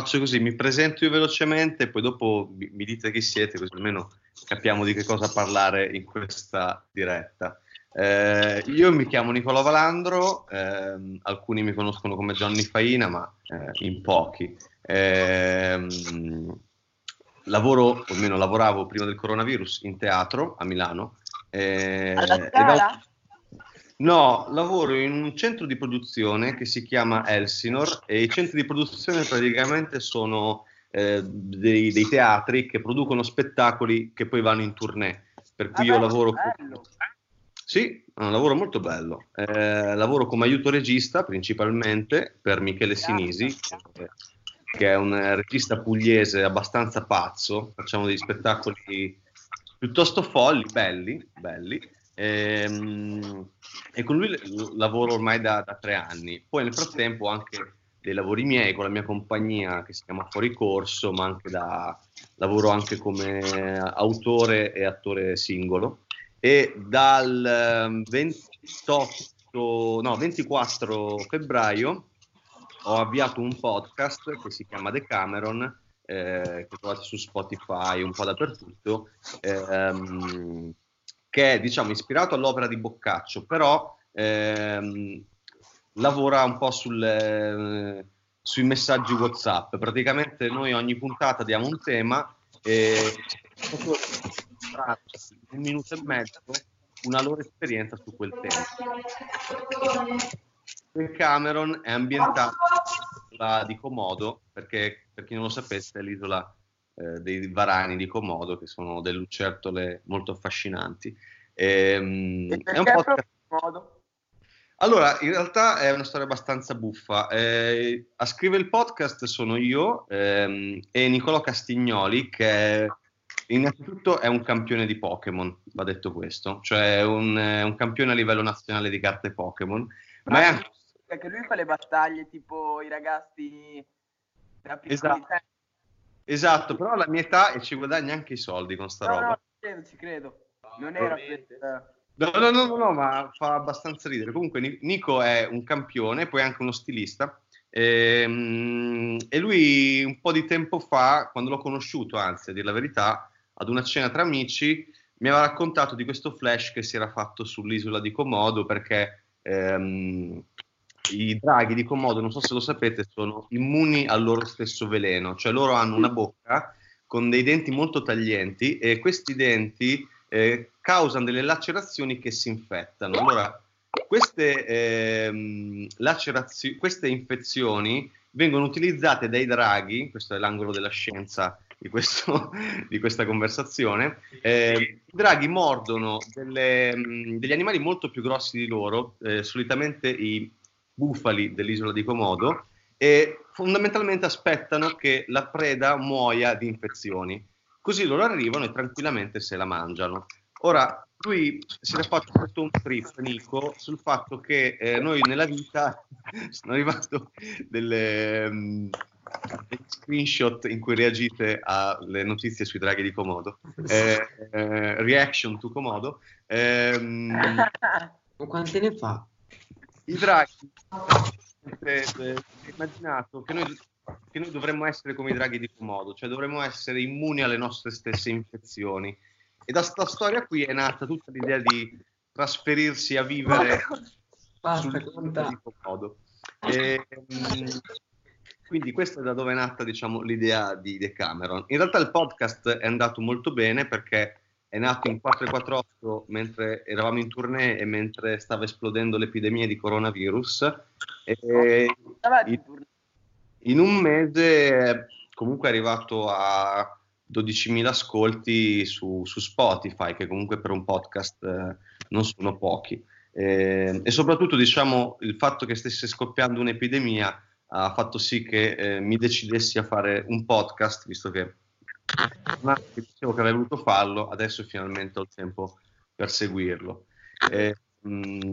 faccio così, mi presento io velocemente, poi dopo mi, mi dite chi siete, così almeno capiamo di che cosa parlare in questa diretta. Eh, io mi chiamo Nicola Valandro, eh, alcuni mi conoscono come Johnny Faina, ma eh, in pochi. Ehm, lavoro, o almeno lavoravo prima del coronavirus, in teatro a Milano. Eh, Alla Scala? No, lavoro in un centro di produzione che si chiama Elsinor e i centri di produzione praticamente sono eh, dei, dei, teatri che producono spettacoli che poi vanno in tournée. Per cui ah, io beh, lavoro... Bello. Sì, è un lavoro molto bello. Eh, lavoro come aiuto regista principalmente per Michele Sinisi, che è un regista pugliese abbastanza pazzo. Facciamo degli spettacoli piuttosto folli, belli, belli e, ehm, e con lui lavoro ormai da, da, tre anni. Poi nel frattempo anche dei lavori miei con la mia compagnia che si chiama Fuori Corso, ma anche da, lavoro anche come autore e attore singolo. E dal 28, ehm, no, 24 febbraio ho avviato un podcast che si chiama The Cameron, eh, che trovate su Spotify, un po' dappertutto, ehm, che è diciamo ispirato all'opera di Boccaccio, però ehm, lavora un po' sul, eh, sui messaggi WhatsApp. Praticamente noi ogni puntata diamo un tema e un minuto e mezzo una loro esperienza su quel tema. Il Cameron è ambientato di Comodo, perché per chi non lo sapesse è l'isola eh, dei varani di Comodo, che sono delle lucertole molto affascinanti. Ehm, e, è un podcast... Allora, in realtà è una storia abbastanza buffa. Eh, a scrivere il podcast sono io ehm, e Nicolò Castignoli, che innanzitutto è un campione di Pokémon, va detto questo, cioè un, un campione a livello nazionale di carte Pokémon. Ma è anche... Perché lui fa le battaglie tipo i ragazzi da esatto. Esatto, però alla mia età e ci guadagna anche i soldi con sta no, roba. No, ci credo, ci credo. Non era per... No, no, no, no, ma fa abbastanza ridere. Comunque Nico è un campione, poi anche uno stilista. E, ehm, e, lui un po' di tempo fa, quando l'ho conosciuto, anzi a dire la verità, ad una cena tra amici, mi aveva raccontato di questo flash che si era fatto sull'isola di Comodo perché ehm, i draghi di Comodo, non so se lo sapete, sono immuni al loro stesso veleno, cioè loro hanno una bocca con dei denti molto taglienti e questi denti eh, causano delle lacerazioni che si infettano. Allora, queste, ehm, lacerazio- queste infezioni vengono utilizzate dai draghi, questo è l'angolo della scienza di, questo, di questa conversazione, eh, i draghi mordono delle, mh, degli animali molto più grossi di loro, eh, solitamente i bufali dell'isola di Comodo, e fondamentalmente aspettano che la preda muoia di infezioni. Così loro arrivano e tranquillamente se la mangiano. Ora, lui si è fatto tutto un trip, Nico, sul fatto che eh, noi nella vita sono arrivato delle, um, degli screenshot in cui reagite alle notizie sui draghi di Komodo. Eh, eh, reaction to Komodo. Ehm, Quante ne fa? I draghi. Eh, eh, immaginato che noi che noi dovremmo essere come i draghi di Komodo, cioè dovremmo essere immuni alle nostre stesse infezioni. E da questa storia qui è nata tutta l'idea di trasferirsi a vivere Basta, di Komodo. E, ehm, quindi questa è da dove è nata diciamo, l'idea di Decameron. In realtà il podcast è andato molto bene perché è nato in 448 mentre eravamo in tournée e mentre stava esplodendo l'epidemia di coronavirus. E in, un mese comunque è arrivato a 12.000 ascolti su, su, Spotify, che comunque per un podcast eh, non sono pochi. Eh, e soprattutto diciamo il fatto che stesse scoppiando un'epidemia ha fatto sì che eh, mi decidessi a fare un podcast, visto che dicevo che avrei voluto farlo, adesso finalmente ho il tempo per seguirlo. Eh, mh,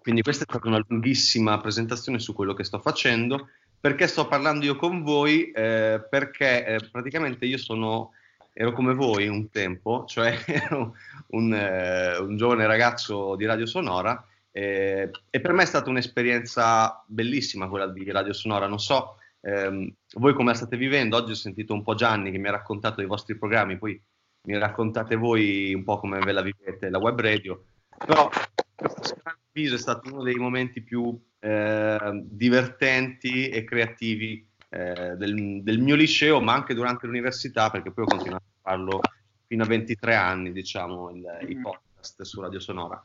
quindi questa è stata una lunghissima presentazione su quello che sto facendo perché sto parlando io con voi? Eh, perché eh, praticamente io sono, ero come voi un tempo, cioè ero un, eh, un giovane ragazzo di Radio Sonora eh, e per me è stata un'esperienza bellissima quella di Radio Sonora. Non so ehm, voi come state vivendo. Oggi ho sentito un po' Gianni che mi ha raccontato dei vostri programmi, poi mi raccontate voi un po' come ve la vivete la web radio. Però questo è stato uno dei momenti più eh, divertenti e creativi eh, del, del, mio liceo, ma anche durante l'università, perché poi ho continuato a farlo fino a 23 anni, diciamo, il, i mm. podcast su Radio Sonora.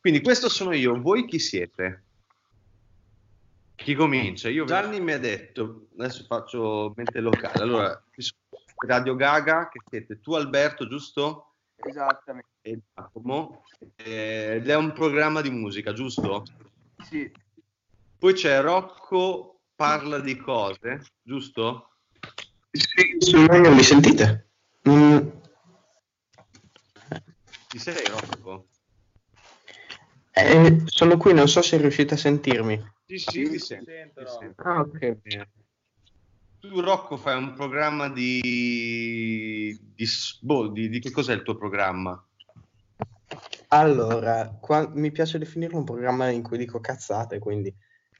Quindi questo sono io, voi chi siete? Chi comincia? Io Gianni mi ha detto, adesso faccio mente locale, allora, Radio Gaga, che siete tu Alberto, giusto? Esattamente. E Giacomo, eh, ed è un programma di musica, giusto? Sì. Poi c'è Rocco parla di cose, giusto? Sì, non mi sentite? Mm. Ci sei Rocco? Eh, sono qui, non so se riuscite a sentirmi. Sì, sì, ti sento. sento. Ah, ok, bene. Tu Rocco fai un programma di... di, boh, di, di che cos'è il tuo programma? Allora, qua, mi piace definirlo un programma in cui dico cazzate, quindi...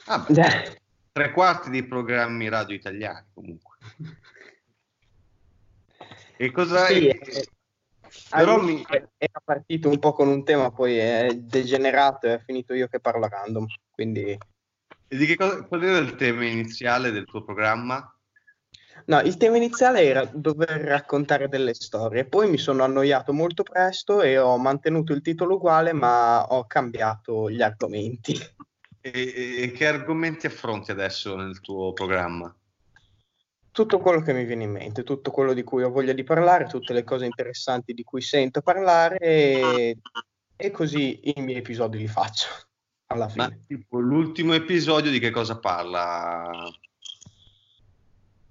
Ah, beh, tre quarti dei programmi radio italiani comunque. E cosa... Sì, è... Però mi... era partito un po' con un tema, poi è degenerato e è finito io che parlo random, quindi... E di che cosa, qual era il tema iniziale del tuo programma? No, il tema iniziale era dover raccontare delle storie, poi mi sono annoiato molto presto e ho mantenuto il titolo uguale, ma ho cambiato gli argomenti. E, e che argomenti affronti adesso nel tuo programma? Tutto quello che mi viene in mente, tutto quello di cui ho voglia di parlare, tutte le cose interessanti di cui sento parlare e, e così i miei episodi li faccio alla fine. Ma tipo l'ultimo episodio di che cosa parla?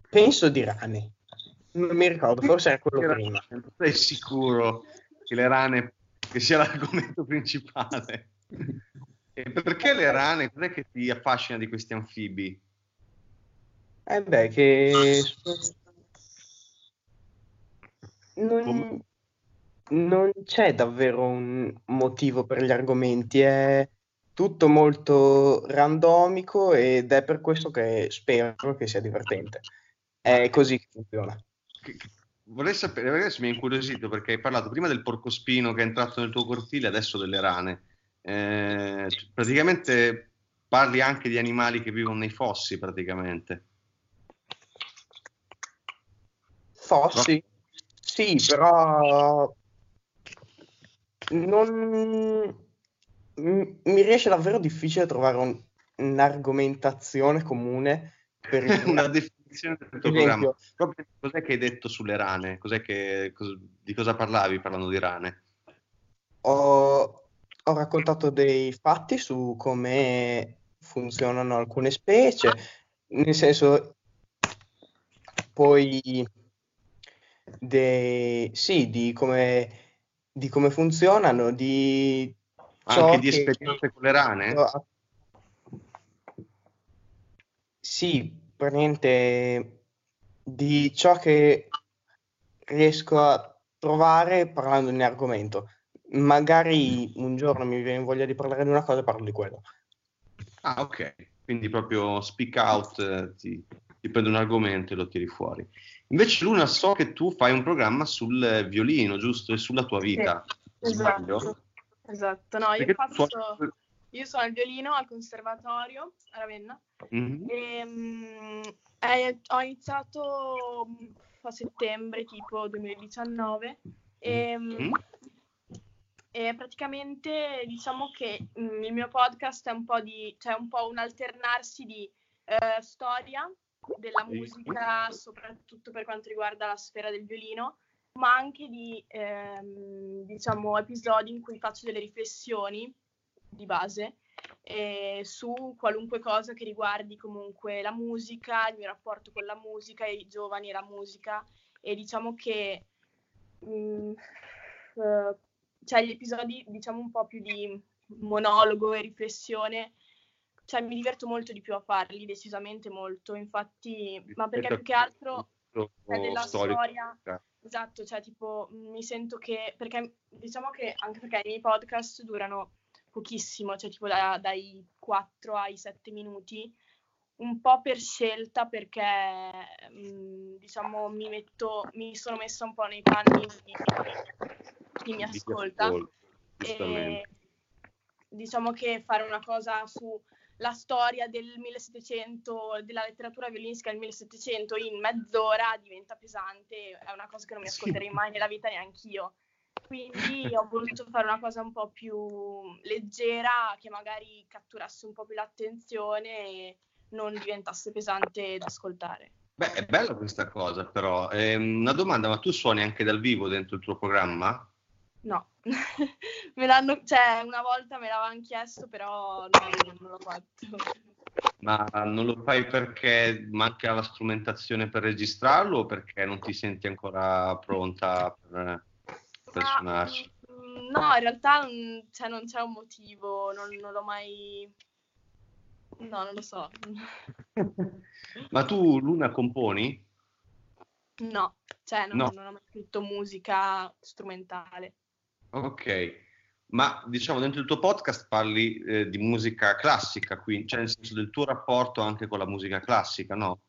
Penso di rane. Non mi ricordo, forse era quello prima. Sei sicuro che le rane che sia l'argomento principale? E perché le rane? Cos'è che ti affascina di questi anfibi? Eh beh, che non, non c'è davvero un motivo per gli argomenti, è tutto molto randomico ed è per questo che spero che sia divertente. È così che funziona. Vorrei sapere, adesso mi è incuriosito perché hai parlato prima del porcospino che è entrato nel tuo cortile, adesso delle rane. Eh, praticamente parli anche di animali che vivono nei fossi, praticamente. Fossi? No? Sì, però non mi riesce davvero difficile trovare un, un'argomentazione comune per una definizione del tuo programma. Proprio, cos'è che hai detto sulle rane? Cos'è che, cos- di cosa parlavi parlando di rane? Ho, ho raccontato dei fatti su come funzionano alcune specie, nel senso poi de, sì, di come, di come funzionano, di anche di esperienze con le rane? Sì, praticamente di ciò che riesco a trovare parlando di un argomento magari un giorno mi viene voglia di parlare di una cosa e parlo di quello. Ah, ok. Quindi proprio speak out, eh, ti, ti prendi un argomento e lo tiri fuori. Invece Luna, so che tu fai un programma sul violino, giusto? E sulla tua vita. Sì, esatto. Esatto. No, io, faccio, tu... io sono al violino al conservatorio a Ravenna mm-hmm. e um, eh, ho iniziato a settembre tipo 2019 e mm-hmm e praticamente diciamo che mh, il mio podcast è un po' di, cioè un po' un alternarsi di uh, storia della musica, soprattutto per quanto riguarda la sfera del violino, ma anche di ehm, diciamo episodi in cui faccio delle riflessioni di base eh, su qualunque cosa che riguardi comunque la musica, il mio rapporto con la musica, i giovani e la musica. E diciamo che mh, mm, uh, cioè gli episodi diciamo un po' più di monologo e riflessione, cioè mi diverto molto di più a farli, decisamente molto, infatti, ma perché più che altro è della storia, esatto, cioè tipo mi sento che, perché diciamo che anche perché i miei podcast durano pochissimo, cioè tipo da, dai 4 ai 7 minuti, un po' per scelta perché mh, mm, diciamo mi metto mi sono messa un po' nei panni di chi mi ascolta. e diciamo che fare una cosa sulla storia del 1700 della letteratura violinistica del 1700 in mezz'ora diventa pesante è una cosa che non mi ascolterei mai nella vita neanch'io quindi ho voluto fare una cosa un po' più leggera che magari catturasse un po' più l'attenzione e non diventasse pesante da ascoltare. Beh, è bella questa cosa, però. Eh, una domanda, ma tu suoni anche dal vivo dentro il tuo programma? No, me l'hanno, cioè una volta me l'avevano chiesto, però non, non l'ho fatto. Ma non lo fai perché manca la strumentazione per registrarlo o perché non ti senti ancora pronta per, per Ma, suonarci? Mm, no, in realtà cioè, non c'è un motivo, non, non l'ho mai No, non lo so. Ma tu, Luna, componi? No, cioè non, no. non ho mai scritto musica strumentale. Ok, ma diciamo dentro il tuo podcast parli eh, di musica classica, quindi, cioè nel senso del tuo rapporto anche con la musica classica, no?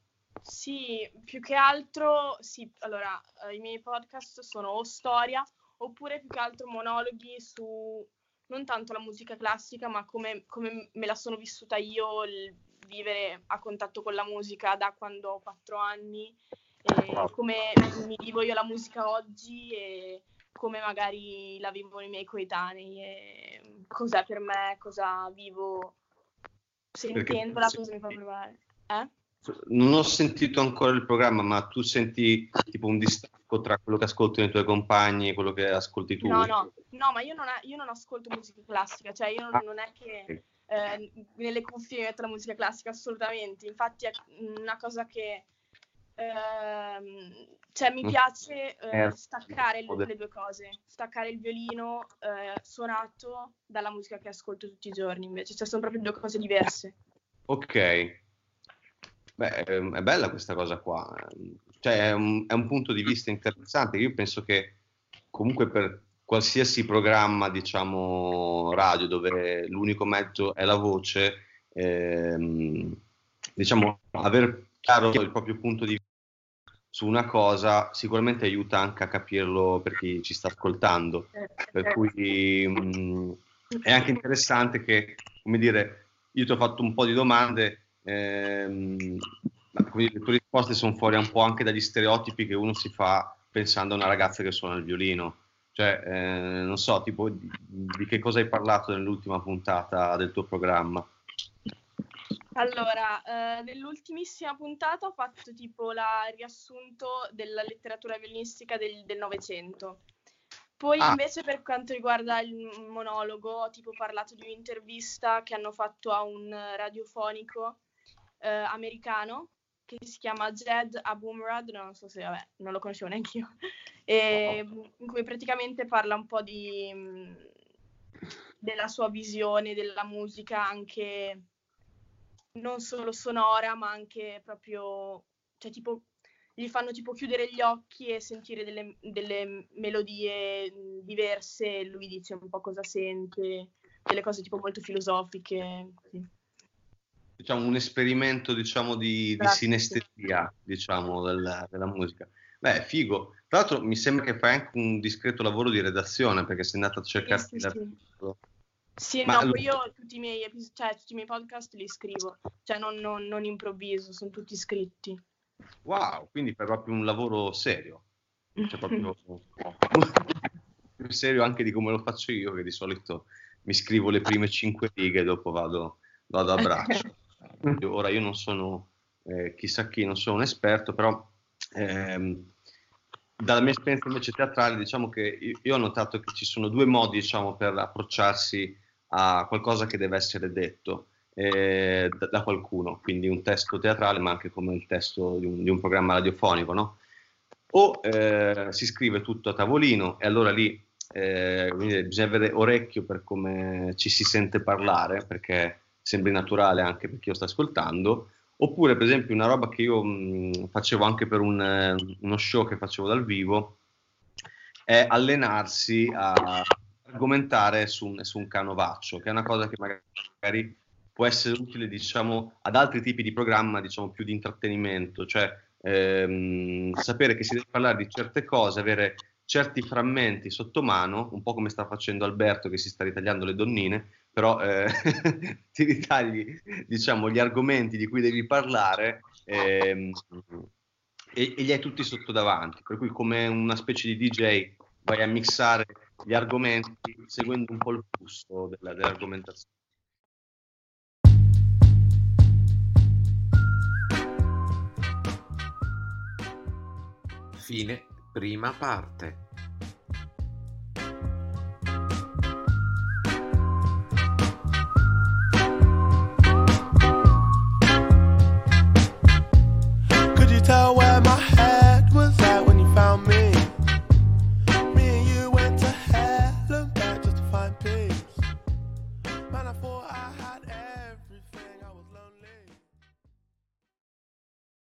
Sì, più che altro, sì, allora eh, i miei podcast sono o storia oppure più che altro monologhi su non tanto la musica classica, ma come, come me la sono vissuta io, il vivere a contatto con la musica da quando ho quattro anni, e come mi vivo io la musica oggi e come magari la vivono i miei coetanei, e cos'è per me, cosa vivo sentendola, cosa mi fa provare. Eh? Non ho sentito ancora il programma, ma tu senti tipo un distacco tra quello che ascolti i tuoi compagni e quello che ascolti tu? No, no, no ma io non, io non ascolto musica classica, cioè io non, ah, non è che eh, nelle cuffie metto la musica classica assolutamente, infatti è una cosa che eh, cioè mi piace eh, eh staccare le, le, due cose, staccare il violino eh, suonato dalla musica che ascolto tutti i giorni invece, cioè sono proprio due cose diverse. Ok, Beh, ehm, è bella questa cosa qua, cioè è un, è un, punto di vista interessante. Io penso che comunque per qualsiasi programma, diciamo, radio, dove l'unico mezzo è la voce, ehm, diciamo, aver chiaro il proprio punto di vista su una cosa sicuramente aiuta anche a capirlo per chi ci sta ascoltando. Per cui mh, è anche interessante che, come dire, io ti ho fatto un po' di domande ehm, le tue risposte sono fuori un po' anche dagli stereotipi che uno si fa pensando a una ragazza che suona il violino. Cioè, eh, non so, tipo, di, di, che cosa hai parlato nell'ultima puntata del tuo programma? Allora, eh, nell'ultimissima puntata ho fatto tipo il riassunto della letteratura violinistica del Novecento. Poi ah. invece per quanto riguarda il monologo, ho tipo parlato di un'intervista che hanno fatto a un radiofonico eh, americano che si chiama Jed Abumrad, non so se, vabbè, non lo conoscevo neanche io, e, in cui praticamente parla un po' di, della sua visione della musica anche non solo sonora ma anche proprio, cioè tipo gli fanno tipo chiudere gli occhi e sentire delle, delle melodie diverse, lui dice un po' cosa sente, delle cose tipo molto filosofiche. Così diciamo, un esperimento diciamo, di, di sinestesia diciamo, della, della, musica. Beh, figo. Tra l'altro mi sembra che fai anche un discreto lavoro di redazione perché sei andato a cercare... Sì, sì, sì. Sì no, allora... io tutti i, miei episodi, cioè, tutti i miei podcast li scrivo, cioè non, non, non improvviso, sono tutti scritti. Wow, quindi fai proprio un lavoro serio. Cioè proprio più serio anche di come lo faccio io, che di solito mi scrivo le prime cinque righe e dopo vado, vado a braccio. Ora io non sono eh, chissà chi, non sono un esperto, però ehm, dalla mia esperienza invece teatrale diciamo che io, io ho notato che ci sono due modi diciamo, per approcciarsi a qualcosa che deve essere detto eh, da, qualcuno, quindi un testo teatrale ma anche come il testo di un, di un programma radiofonico, no? O eh, si scrive tutto a tavolino e allora lì eh, bisogna avere orecchio per come ci si sente parlare, perché sembri naturale anche per chi lo sta ascoltando, oppure per esempio una roba che io mh, facevo anche per un, eh, uno show che facevo dal vivo, è allenarsi a argomentare su un, su un canovaccio, che è una cosa che magari può essere utile diciamo, ad altri tipi di programma diciamo, più di intrattenimento, cioè ehm, sapere che si deve parlare di certe cose, avere certi frammenti sotto mano, un po' come sta facendo Alberto che si sta ritagliando le donnine, però eh, ti ritagli diciamo, gli argomenti di cui devi parlare ehm, e, e, li hai tutti sotto davanti, per cui come una specie di DJ vai a mixare gli argomenti seguendo un po' il flusso della, dell'argomentazione. Fine prima parte.